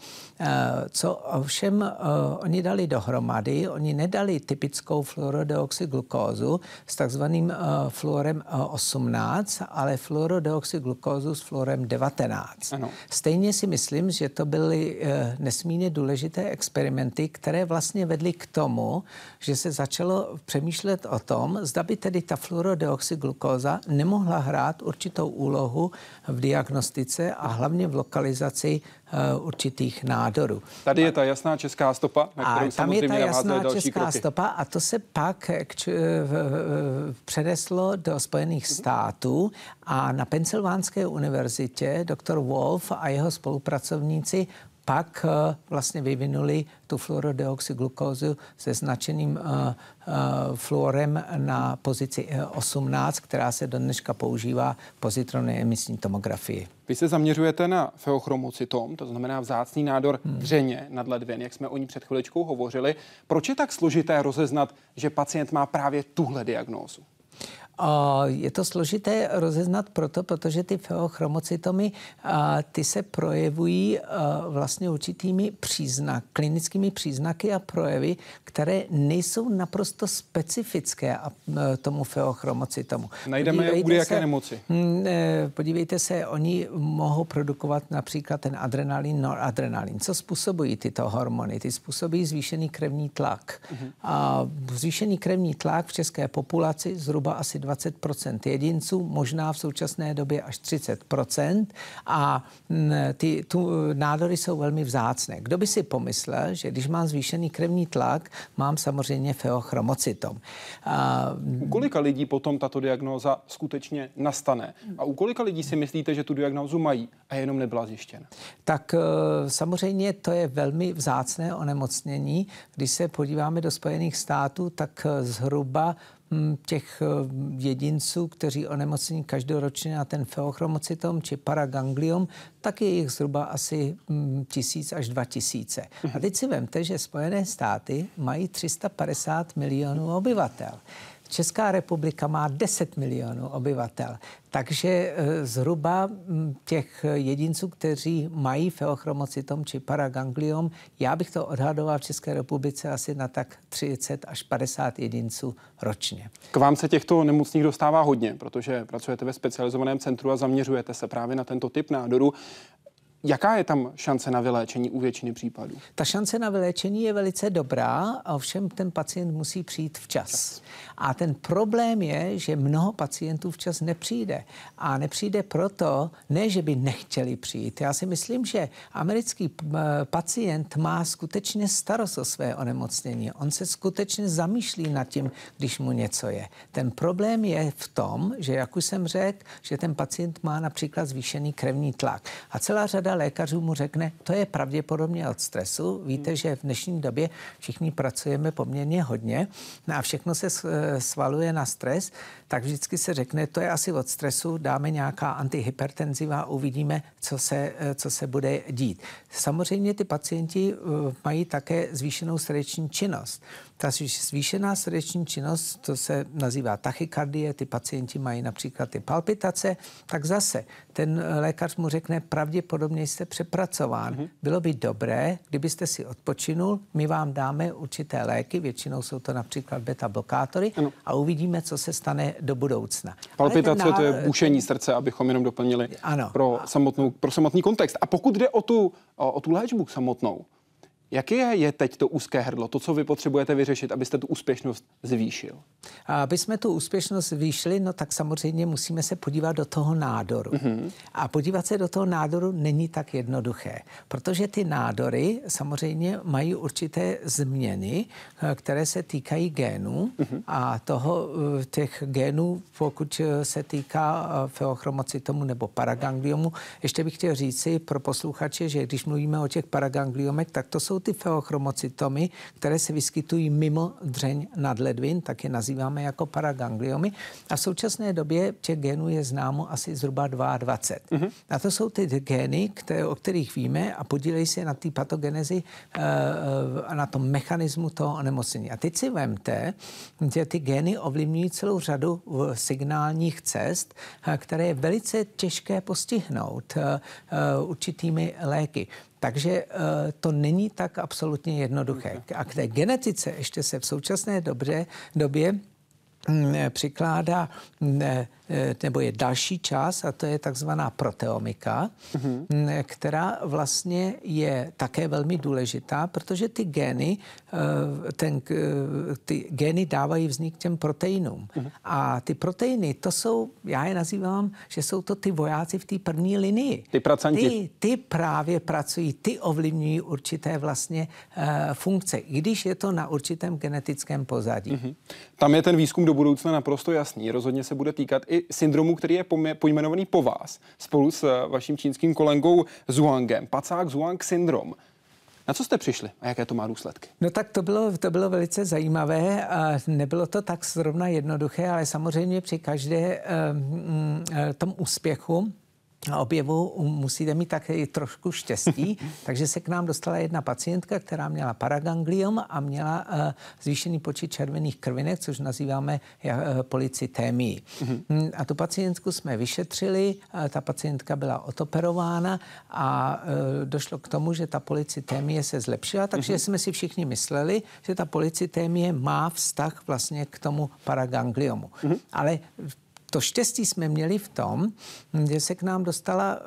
Eh, co ovšem eh, oni dali dohromady, oni nedali typickou fluorodeoxyglukózu s takzvaným eh, fluorem 18, ale fluorodeoxyglukózu s fluorem 19. Ano. Stejně si myslím, že to byly nesmírně důležité experimenty, které vlastně vedly k tomu, že se začalo přemýšlet o tom, zda by tedy ta fluorodeoxyglukóza nemohla hrát určitou úlohu v diagnostice a hlavně v lokalizaci určitých nádorů. Tady je ta jasná česká stopa, na kterou a tam je ta jasná česká kroky. stopa a to se pak k, přeneslo do Spojených mm-hmm. států a na Pensylvánské univerzitě doktor Wolf a jeho spolupracovníci pak uh, vlastně vyvinuli tu fluorodeoxyglukózu se značeným uh, uh, fluorem na pozici 18, která se do dneška používá v pozitronné emisní tomografii. Vy se zaměřujete na feochromocytom, to znamená vzácný nádor hmm. dřeně nad ledvin, jak jsme o ní před chviličkou hovořili. Proč je tak složité rozeznat, že pacient má právě tuhle diagnózu? Je to složité rozeznat proto, protože ty feochromocytomy ty se projevují vlastně určitými příznak, klinickými příznaky a projevy, které nejsou naprosto specifické tomu feochromocytomu. Najdeme je u jaké nemoci? Hm, e, podívejte se, oni mohou produkovat například ten adrenalin, noradrenalin. Co způsobují tyto hormony? Ty způsobují zvýšený krevní tlak. Uh-huh. A zvýšený krevní tlak v české populaci zhruba asi 20% jedinců, možná v současné době až 30% a ty tu nádory jsou velmi vzácné. Kdo by si pomyslel, že když mám zvýšený krevní tlak, mám samozřejmě feochromocytom. A, u kolika lidí potom tato diagnóza skutečně nastane? A u kolika lidí si myslíte, že tu diagnózu mají a jenom nebyla zjištěna? Tak e, samozřejmě to je velmi vzácné onemocnění. Když se podíváme do Spojených států, tak e, zhruba těch eh, jedinců, kteří onemocní každoročně na ten feochromocytom či paragangliom, tak je jich zhruba asi hm, tisíc až dva tisíce. A teď si vemte, že Spojené státy mají 350 milionů obyvatel. Česká republika má 10 milionů obyvatel, takže eh, zhruba těch jedinců, kteří mají feochromocytom či paragangliom, já bych to odhadoval v České republice asi na tak 30 až 50 jedinců ročně. K vám se těchto nemocných dostává hodně, protože pracujete ve specializovaném centru a zaměřujete se právě na tento typ nádoru. Jaká je tam šance na vyléčení u většiny případů? Ta šance na vyléčení je velice dobrá, ovšem ten pacient musí přijít včas. A ten problém je, že mnoho pacientů včas nepřijde. A nepřijde proto, ne, že by nechtěli přijít. Já si myslím, že americký pacient má skutečně starost o své onemocnění. On se skutečně zamýšlí nad tím, když mu něco je. Ten problém je v tom, že, jak už jsem řekl, že ten pacient má například zvýšený krevní tlak. A celá řada lékařů mu řekne, to je pravděpodobně od stresu. Víte, že v dnešní době všichni pracujeme poměrně hodně a všechno se svaluje na stres, tak vždycky se řekne, to je asi od stresu, dáme nějaká antihypertenziva, uvidíme, co se, co se bude dít. Samozřejmě ty pacienti eh, mají také zvýšenou srdeční činnost. Ta zvýšená srdeční činnost, to se nazývá tachykardie, ty pacienti mají například ty palpitace, tak zase ten lékař mu řekne, pravděpodobně jste přepracován. Mm-hmm. Bylo by dobré, kdybyste si odpočinul, my vám dáme určité léky, většinou jsou to například beta blokátory ano. a uvidíme, co se stane do budoucna. Palpitace ná... to je bušení srdce, abychom jenom doplnili ano. Pro, samotnou, pro samotný kontext. A pokud jde o tu, o, o tu léčbu samotnou, Jaké je teď to úzké hrdlo, to, co vy potřebujete vyřešit, abyste tu úspěšnost zvýšil? A aby jsme tu úspěšnost zvýšili, no tak samozřejmě musíme se podívat do toho nádoru. Mm-hmm. A podívat se do toho nádoru není tak jednoduché, protože ty nádory samozřejmě mají určité změny, eh, které se týkají génů mm-hmm. a toho eh, těch génů, pokud eh, se týká feochromocytomu nebo paragangliomu, ještě bych chtěl říci pro posluchače, že když mluvíme o těch paragangliomech, tak to jsou ty feochromocytomy, které se vyskytují mimo dřeň nadledvin, tak je nazýváme jako paragangliomy. A v současné době těch genů je známo asi zhruba 22. Mm-hmm. A to jsou ty gény, které, o kterých víme a podílejí se na té patogenezi eh, a na tom mechanismu toho onemocnění. A teď si vemte, že ty gény ovlivňují celou řadu signálních cest, eh, které je velice těžké postihnout eh, určitými léky. Takže eh, to není tak absolutně jednoduché. A k té genetice ještě se v současné dobře, době přikládá mm, Eh, nebo je další část a to je takzvaná proteomika, mm-hmm. která vlastně je také velmi důležitá, protože ty gény, eh, ten, eh, ty gény dávají vznik těm proteinům. Mm-hmm. A ty proteiny, to jsou, já je nazývám, že jsou to ty vojáci v té první linii. Ty pracanti. Ty, ty právě pracují, ty ovlivňují určité vlastně uh, funkce, i když je to na určitém genetickém pozadí. Mm-hmm. Tam je ten výzkum do budoucna naprosto jasný. Rozhodně se bude týkat i syndromu, který je pojmenovaný po vás, spolu s eh, vaším čínským kolegou Zhuangem. Pacák Zhuang syndrom. Na co jste přišli a jaké to má důsledky? No tak to bylo, to bylo velice zajímavé a nebylo to tak zrovna jednoduché, ale samozřejmě při každé um, tom úspěchu objevu musíte mít také trošku štěstí, [LAUGHS] takže se k nám dostala jedna pacientka, která měla paragangliom a měla uh, zvýšený počet červených krvinek, což nazýváme uh, policytémii. Mm-hmm. A tu pacientku jsme vyšetřili, uh, ta pacientka byla otoperována a uh, došlo k tomu, že ta policytémie se zlepšila, takže mm-hmm. jsme si všichni mysleli, že ta policytémie má vztah vlastně k tomu paragangliomu. Mm-hmm. Ale to štěstí jsme měli v tom, že se k nám dostala uh,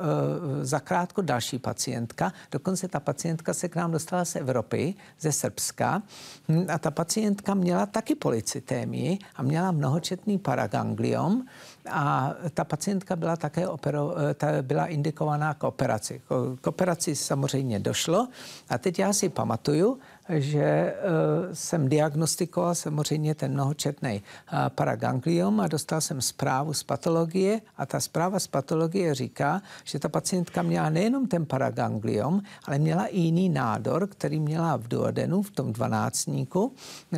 zakrátko další pacientka. Dokonce ta pacientka se k nám dostala z Evropy, ze Srbska. Hm, a ta pacientka měla taky policytémii a měla mnohočetný paragangliom. A ta pacientka byla také opero, eh, ta byla indikovaná k operaci. K operaci samozřejmě došlo. A teď já si pamatuju, že uh, jsem diagnostikoval samozřejmě ten mnohočetný uh, paragangliom a dostal jsem zprávu z patologie a ta zpráva z patologie říká, že ta pacientka měla nejenom ten paragangliom, ale měla i jiný nádor, který měla v duodenu, v tom dvanáctníku.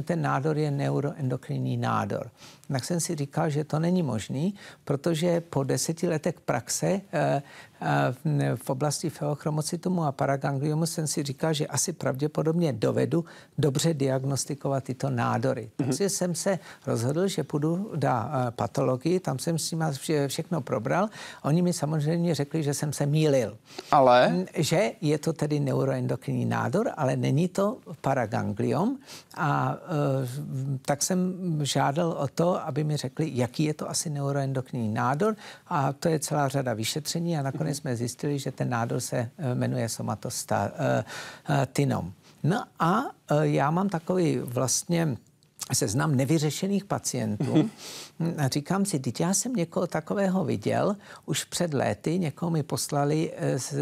Ten nádor je neuroendokrinní nádor tak jsem si říkal, že to není možný, protože po deseti letech praxe eh, v oblasti feochromocytomu a paragangliomu jsem si říkal, že asi pravděpodobně dovedu dobře diagnostikovat tyto nádory. Mm-hmm. Takže jsem se rozhodl, že půjdu do patologii, tam jsem s nimi všechno probral. Oni mi samozřejmě řekli, že jsem se mýlil. Ale? Že je to tedy neuroendokrinní nádor, ale není to paragangliom. A tak jsem žádal o to, aby mi řekli, jaký je to asi neuroendokrinní endokrinní nádor a to je celá řada vyšetření a nakonec jsme zjistili, že ten nádor se jmenuje somatostinom. No a já mám takový vlastně seznam nevyřešených pacientů. A říkám si, teď já jsem někoho takového viděl už před léty, někoho mi poslali eh, z,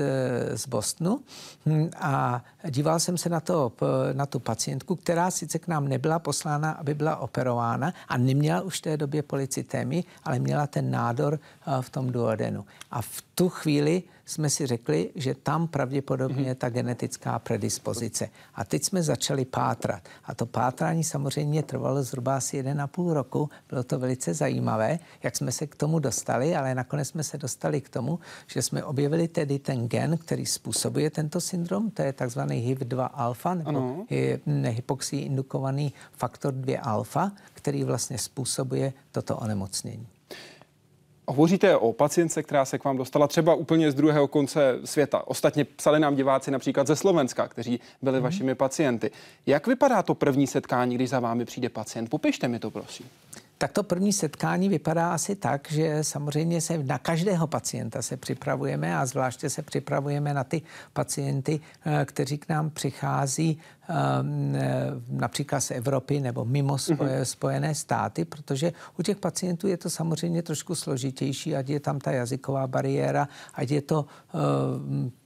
z Bostonu hm, a díval jsem se na, to, na tu pacientku, která sice k nám nebyla poslána, aby byla operována a neměla už v té době policitémy, ale měla ten nádor eh, v tom duodenu. A v tu chvíli jsme si řekli, že tam pravděpodobně je ta genetická predispozice. A teď jsme začali pátrat. A to pátrání samozřejmě trvalo zhruba asi 1,5 roku. Bylo to velice zajímavé, jak jsme se k tomu dostali, ale nakonec jsme se dostali k tomu, že jsme objevili tedy ten gen, který způsobuje tento syndrom, to je takzvaný HIV2 alfa, nebo hypoxii indukovaný faktor 2 alfa, který vlastně způsobuje toto onemocnění. Hovoříte o pacientce, která se k vám dostala třeba úplně z druhého konce světa. Ostatně psali nám diváci například ze Slovenska, kteří byli mm. vašimi pacienty. Jak vypadá to první setkání, když za vámi přijde pacient? Popište mi to, prosím. Tak to první setkání vypadá asi tak, že samozřejmě se na každého pacienta se připravujeme a zvláště se připravujeme na ty pacienty, eh, kteří k nám přichází například z Evropy nebo mimo spoje, mhm. Spojené státy, protože u těch pacientů je to samozřejmě trošku složitější, ať je tam ta jazyková bariéra, ať je to uh,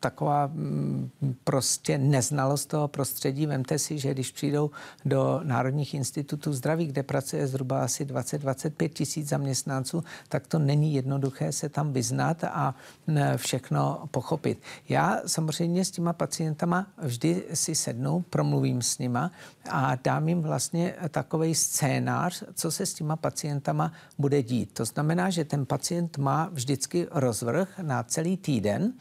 taková um, prostě neznalost toho prostředí. Vemte si, že když přijdou do Národních institutů zdraví, kde pracuje zhruba asi 20-25 tisíc zaměstnanců, tak to není jednoduché se tam vyznat a všechno pochopit. Já samozřejmě s těma pacientama vždy si sednu, pro promluvím s nima a dám jim vlastně takový scénář, co se s těma pacientama bude dít. To znamená, že ten pacient má vždycky rozvrh na celý týden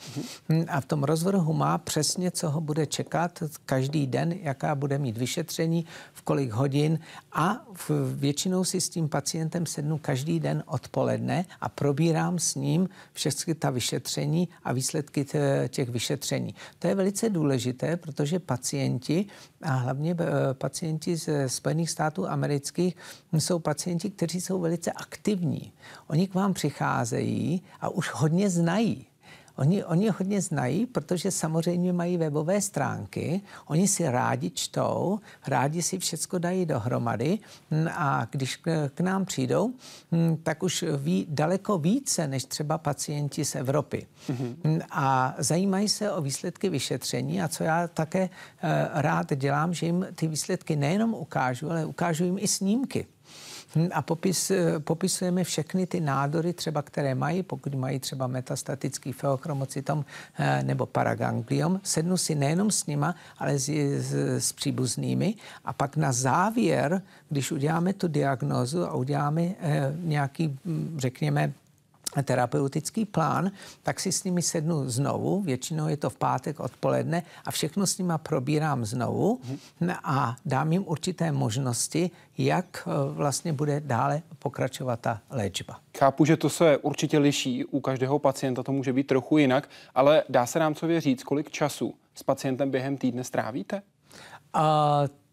a v tom rozvrhu má přesně, co ho bude čekat každý den, jaká bude mít vyšetření, v kolik hodin a většinou si s tím pacientem sednu každý den odpoledne a probírám s ním všechny ta vyšetření a výsledky těch vyšetření. To je velice důležité, protože pacienti a hlavně eh, pacienti ze Spojených států amerických jsou pacienti, kteří jsou velice aktivní. Oni k vám přicházejí a už hodně znají. Oni, oni hodně znají, protože samozřejmě mají webové stránky, oni si rádi čtou, rádi si všechno dají dohromady hm, a když k, nám přijdou, hm, tak už ví daleko více než třeba pacienti z Evropy. Mm-hmm. A zajímají se o výsledky vyšetření a co já také eh, rád dělám, že jim ty výsledky nejenom ukážu, ale ukážu jim i snímky. Hm, a popis, eh, popisujeme všechny ty nádory, třeba které mají, pokud mají třeba metastatický feochromocytom eh, nebo paragangliom. Sednu si nejenom s nima, ale s, s, s příbuznými. A pak na závěr, když uděláme tu diagnózu a uděláme eh, nějaký, hm, řekněme, terapeutický plán, tak si s nimi sednu znovu, většinou je to v pátek odpoledne a všechno s nimi probírám znovu a dám jim určité možnosti, jak eh, vlastně bude dále pokračovat ta léčba. Chápu, že to se určitě liší, u každého pacienta to může být trochu jinak, ale dá se nám co říct, kolik času s pacientem během týdne strávíte? Uh,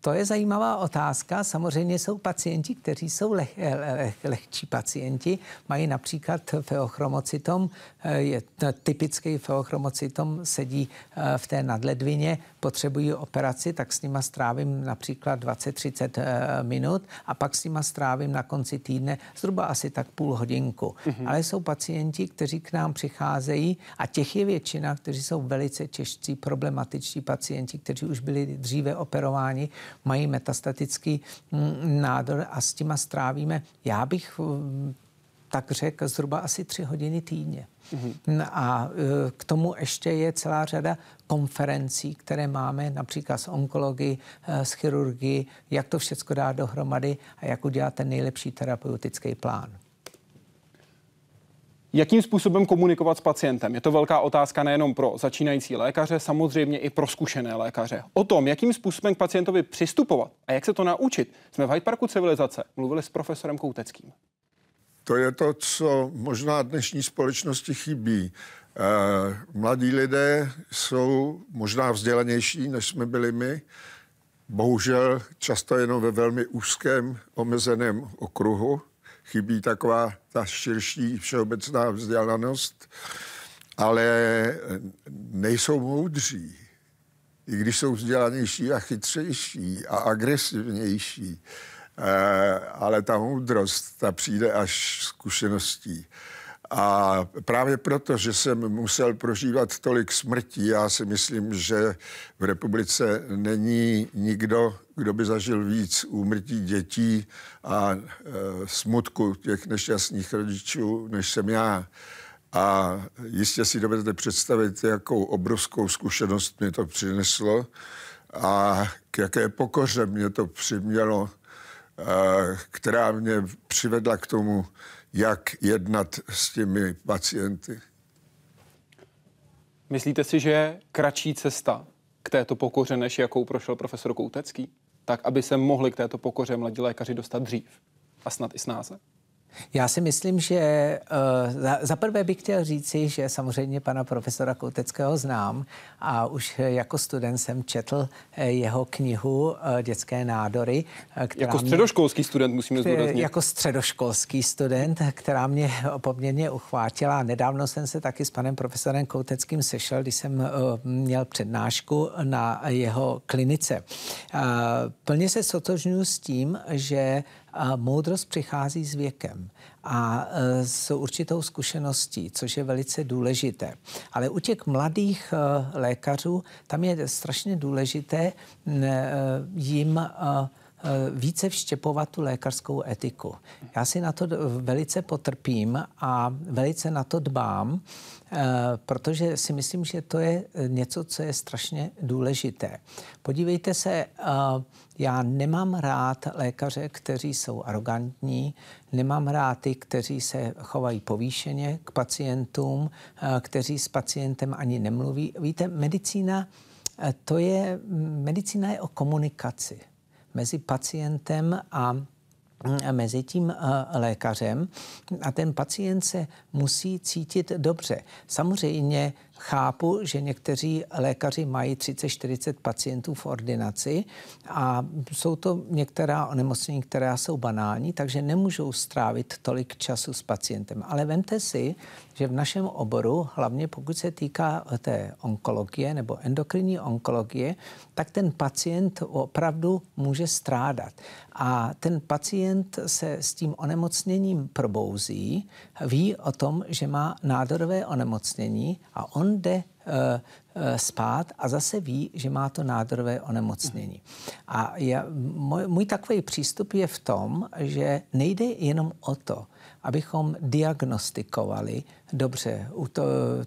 to je zajímavá otázka. Samozřejmě jsou pacienti, kteří jsou leh, leh, lehčí pacienti, mají například feochromocytom, eh, je typický feochromocytom, sedí eh, v té nadledvině, potřebují operaci, tak s nima strávím například 20-30 eh, minut a pak s nima strávím na konci týdne zhruba asi tak půl hodinku. Mm-hmm. Ale jsou pacienti, kteří k nám přicházejí a těch je většina, kteří jsou velice těžcí, problematičtí pacienti, kteří už byli dříve operováni, mají metastatický mm, nádor a s těma strávíme, já bych mm, tak řekl, zhruba asi tři hodiny týdně. Mm-hmm. A e, k tomu ještě je celá řada konferencí, které máme například s onkologii, e, s chirurgii, jak to všechno dát dohromady a jak udělat ten nejlepší terapeutický plán. Jakým způsobem komunikovat s pacientem? Je to velká otázka nejenom pro začínající lékaře, samozřejmě i pro zkušené lékaře. O tom, jakým způsobem k pacientovi přistupovat a jak se to naučit, jsme v Hyde Parku civilizace mluvili s profesorem Kouteckým. To je to, co možná dnešní společnosti chybí. Eh, mladí lidé jsou možná vzdělanější, než jsme byli my. Bohužel často jenom ve velmi úzkém, omezeném okruhu chybí taková ta širší všeobecná vzdělanost, ale nejsou moudří. I když jsou vzdělanější a chytřejší a agresivnější, eh, ale ta moudrost, ta přijde až zkušeností. A právě proto, že jsem musel prožívat tolik smrtí, já si myslím, že v republice není nikdo, kdo by zažil víc úmrtí dětí a e, smutku těch nešťastných rodičů, než jsem já. A jistě si dovedete představit, jakou obrovskou zkušenost mě to přineslo a k jaké pokoře mě to přimělo, e, která mě přivedla k tomu, jak jednat s těmi pacienty. Myslíte si, že je kratší cesta k této pokoře, než jakou prošel profesor Koutecký? Tak, aby se mohli k této pokoře mladí lékaři dostat dřív a snad i snáze? Já si myslím, že uh, za, za prvé bych chtěl říci, že samozřejmě pana profesora Kouteckého znám a už jako student jsem četl uh, jeho knihu uh, Dětské nádory. Která jako středoškolský mě, student musíme zdůraznit. Jako středoškolský student, která mě poměrně uchvátila. Nedávno jsem se taky s panem profesorem Kouteckým sešel, když jsem uh, měl přednášku na jeho klinice. Uh, plně se sotožňuji s tím, že moudrost přichází s věkem a e, s určitou zkušeností, což je velice důležité. Ale u těch mladých e, lékařů tam je strašně důležité e, jim více vštěpovat tu lékařskou etiku. Já si na to velice potrpím a velice na to dbám, protože si myslím, že to je něco, co je strašně důležité. Podívejte se, já nemám rád lékaře, kteří jsou arrogantní, nemám rád ty, kteří se chovají povýšeně k pacientům, eh, kteří s pacientem ani nemluví. Víte, medicína, eh, to je, medicína je o komunikaci mezi pacientem a mezi tím eh, lékařem a ten pacient se musí cítit dobře. Samozřejmě chápu, že někteří lékaři mají 30-40 pacientů v ordinaci a jsou to některá onemocnění, která jsou banální, takže nemůžou strávit tolik času s pacientem. Ale vemte si, že v našem oboru, hlavně pokud se týká té onkologie nebo endokrinní onkologie, tak ten pacient opravdu může strádat. A ten pacient se s tím onemocněním probouzí, ví o tom, že má nádorové onemocnění a on jde uh, spát a zase ví, že má to nádorové onemocnění. A já, můj, můj takový přístup je v tom, že nejde jenom o to, abychom diagnostikovali dobře u to,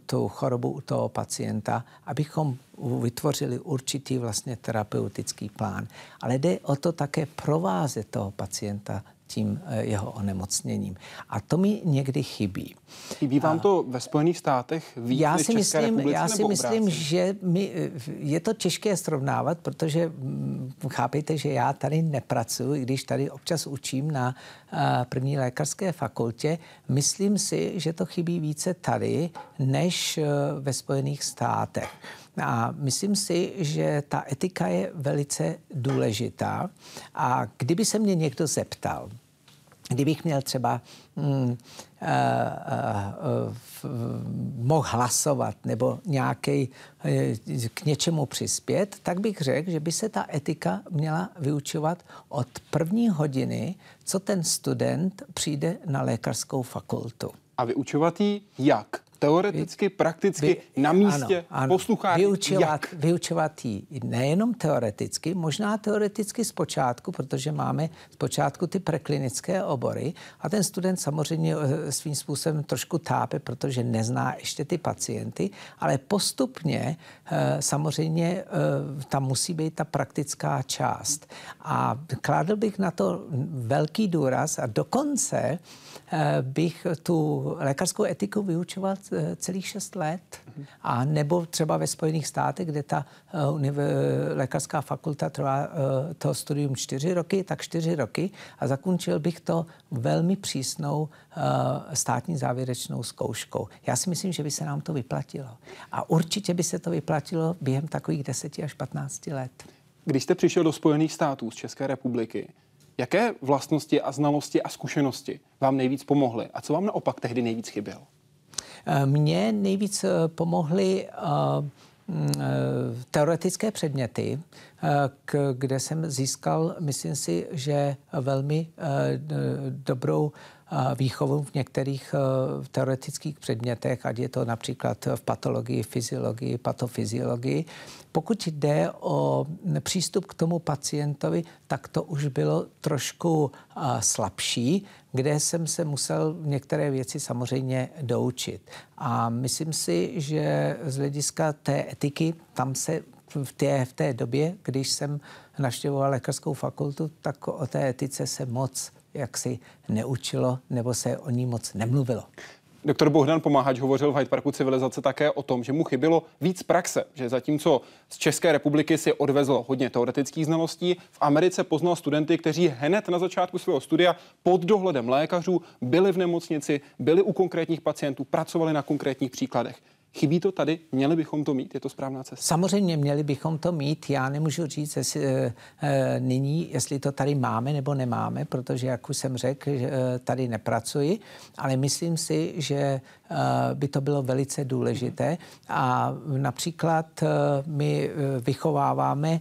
tu chorobu u toho pacienta, abychom vytvořili určitý vlastně terapeutický plán. Ale jde o to také provázet toho pacienta tím eh, jeho onemocněním. A to mi někdy chybí. Chybí vám to ve Spojených státech víc já si myslím, Já si myslím, že mi, eh, je to těžké srovnávat, protože mm, chápejte, že já tady nepracuji, když tady občas učím na eh, první lékařské fakultě. Myslím si, že to chybí více tady, než ve Spojených státech. A myslím si, že ta etika je velice důležitá. A kdyby se mě někdo zeptal, kdybych měl třeba mm, uh, uh, uh, mohl hlasovat nebo nějaký uh, k něčemu přispět, tak bych řekl, že by se ta etika měla vyučovat od první hodiny, co ten student přijde na lékařskou fakultu. A vyučovat ji jak? Teoreticky, prakticky, Vy, na místě, ano, ano. poslucháři. Vyučovat, jak? nejenom teoreticky, možná teoreticky zpočátku, protože máme zpočátku ty preklinické obory a ten student samozřejmě eh, svým způsobem trošku tápe, protože nezná ještě ty pacienty, ale postupně eh, samozřejmě eh, tam musí být ta praktická část. A kládl bych na to velký důraz a dokonce bych tu lékařskou etiku vyučoval Eh, celých šest let. A nebo třeba ve Spojených státech, kde ta uh, lékařská fakulta trvá to studium čtyři roky, tak čtyři roky a zakončil bych to velmi přísnou státní závěrečnou zkouškou. Já si myslím, že by se nám to vyplatilo. A určitě by se to vyplatilo během takových 10 až 15 let. Když jste přišel do Spojených států z České republiky, Jaké vlastnosti a znalosti a zkušenosti vám nejvíc pomohly a co vám naopak tehdy nejvíc chybělo? Mně nejvíc pomohly mm, teoretické předměty, kde jsem získal, myslím si, že velmi dobrou výchovu v některých teoretických předmětech, ať je to například v patologii, fyziologii, patofyziologii. Pokud jde o přístup k tomu pacientovi, tak to už bylo trošku slabší, kde jsem se musel některé věci samozřejmě doučit. A myslím si, že z hlediska té etiky tam se v té, v té době, když jsem navštěvoval lékařskou fakultu, tak o té etice se moc jaksi neučilo nebo se o ní moc nemluvilo. Doktor Bohdan Pomáhač hovořil v Hyde Parku civilizace také o tom, že mu chybělo víc praxe, že zatímco z České republiky si odvezl hodně teoretických znalostí, v Americe poznal studenty, kteří hned na začátku svého studia pod dohledem lékařů byli v nemocnici, byli u konkrétních pacientů, pracovali na konkrétních příkladech. Chybí to tady? Měli bychom to mít? Je to správná cesta? Samozřejmě měli bychom to mít. Já nemůžu říct jestli, e, e, nyní, jestli to tady máme nebo nemáme, protože, jak už jsem řekl, e, tady nepracuji, ale myslím si, že e, by to bylo velice důležité. A například e, my vychováváme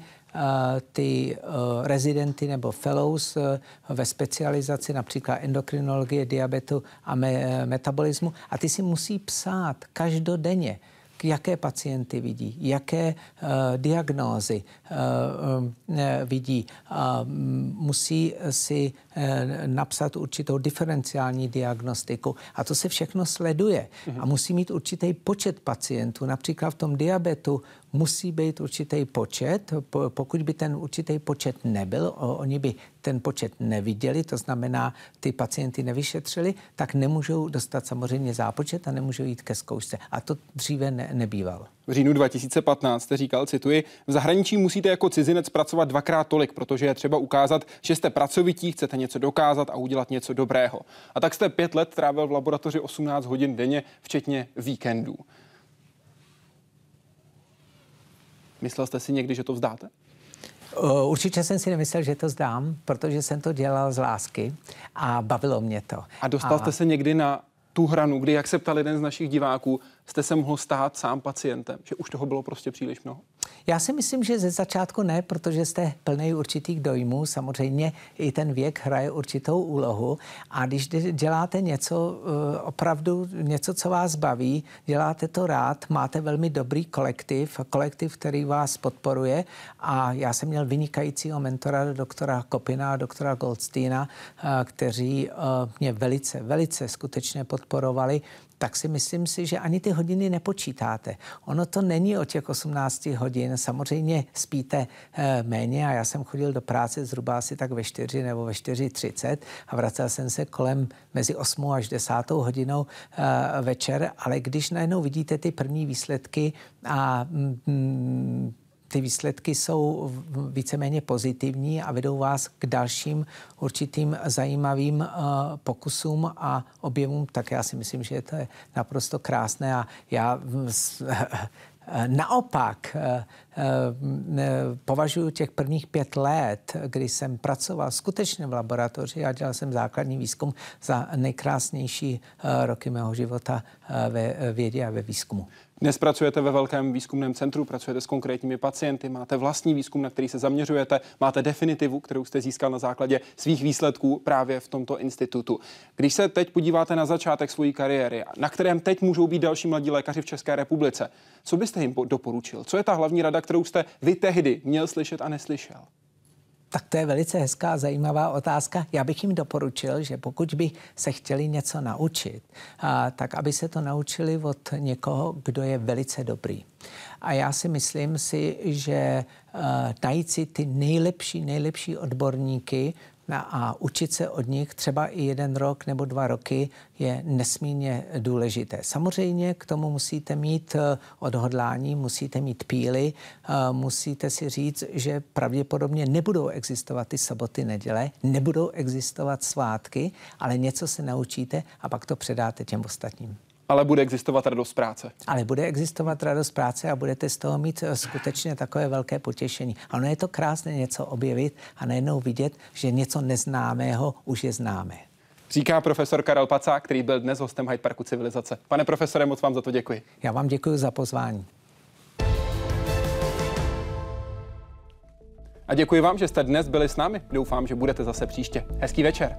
ty eh, rezidenty nebo fellows eh, ve specializaci například endokrinologie, diabetu a metabolismu a ty si musí psát každodenně jaké pacienty vidí, jaké uh, diagnózy uh, uh, vidí. Uh, musí si uh, napsat určitou diferenciální diagnostiku a to se všechno sleduje. Uh-huh. A musí mít určitý počet pacientů. Například v tom diabetu musí být určitý počet. Pokud by ten určitý počet nebyl, oni by ten počet neviděli, to znamená, ty pacienty nevyšetřili, tak nemůžou dostat samozřejmě zápočet a nemůžou jít ke zkoušce. A to dříve ne, nebývalo. V říjnu 2015 jste říkal, cituji, v zahraničí musíte jako cizinec pracovat dvakrát tolik, protože je třeba ukázat, že jste pracovití, chcete něco dokázat a udělat něco dobrého. A tak jste pět let trávil v laboratoři 18 hodin denně, včetně víkendů. Myslel jste si někdy, že to vzdáte? Určitě jsem si nemyslel, že to zdám, protože jsem to dělal z lásky a bavilo mě to. A dostal a... jste se někdy na tu hranu, kdy, jak se ptal jeden z našich diváků, jste se mohl stát sám pacientem, že už toho bylo prostě příliš mnoho? Já si myslím, že ze začátku ne, protože jste plný určitých dojmů. Samozřejmě i ten věk hraje určitou úlohu. A když děláte něco, eh, opravdu něco, co vás baví, děláte to rád, máte velmi dobrý kolektiv, kolektiv, který vás podporuje. A já jsem měl vynikajícího mentora, doktora Kopina a doktora Goldsteina, eh, kteří eh, mě velice, velice skutečně podporovali tak si myslím si, že ani ty hodiny nepočítáte. Ono to není o těch 18 hodin. Samozřejmě spíte e, méně a já jsem chodil do práce zhruba asi tak ve 4 nebo ve 4.30 a vracel jsem se kolem mezi 8 až 10 hodinou e, večer, ale když najednou vidíte ty první výsledky a mm, ty výsledky jsou víceméně pozitivní a vedou vás k dalším určitým zajímavým uh, pokusům a objevům, tak já si myslím, že to je naprosto krásné a já [LAUGHS] Naopak eh, eh, považuji těch prvních pět let, kdy jsem pracoval skutečně v laboratoři a dělal jsem základní výzkum za nejkrásnější roky mého života ve vědě a ve výzkumu. Dnes pracujete ve velkém výzkumném centru, pracujete s konkrétními pacienty, máte vlastní výzkum, na který se zaměřujete, máte definitivu, kterou jste získal na základě svých výsledků právě v tomto institutu. Když se teď podíváte na začátek své kariéry, na kterém teď můžou být další mladí lékaři v České republice, co byste jim doporučil? Co je ta hlavní rada, kterou jste vy tehdy měl slyšet a neslyšel? Tak to je velice hezká, zajímavá otázka. Já bych jim doporučil, že pokud by se chtěli něco naučit, a, tak aby se to naučili od někoho, kdo je velice dobrý. A já si myslím si, že najít si ty nejlepší, nejlepší odborníky a učit se od nich třeba i jeden rok nebo dva roky je nesmírně důležité. Samozřejmě k tomu musíte mít eh, odhodlání, musíte mít píly, eh, musíte si říct, že pravděpodobně nebudou existovat ty soboty, neděle, nebudou existovat svátky, ale něco se naučíte a pak to předáte těm ostatním. Ale bude existovat radost práce. Ale bude existovat radost práce a budete z toho mít eh, skutečně takové velké potěšení. A ono je to krásné něco objevit a najednou vidět, že něco neznámého už je známé. Říká profesor Karel Pacák, který byl dnes hostem Hyde Parku Civilizace. Pane profesore, moc vám za to děkuji. Já vám děkuji za pozvání. A děkuji vám, že jste dnes byli s námi. Doufám, že budete zase příště. Hezký večer.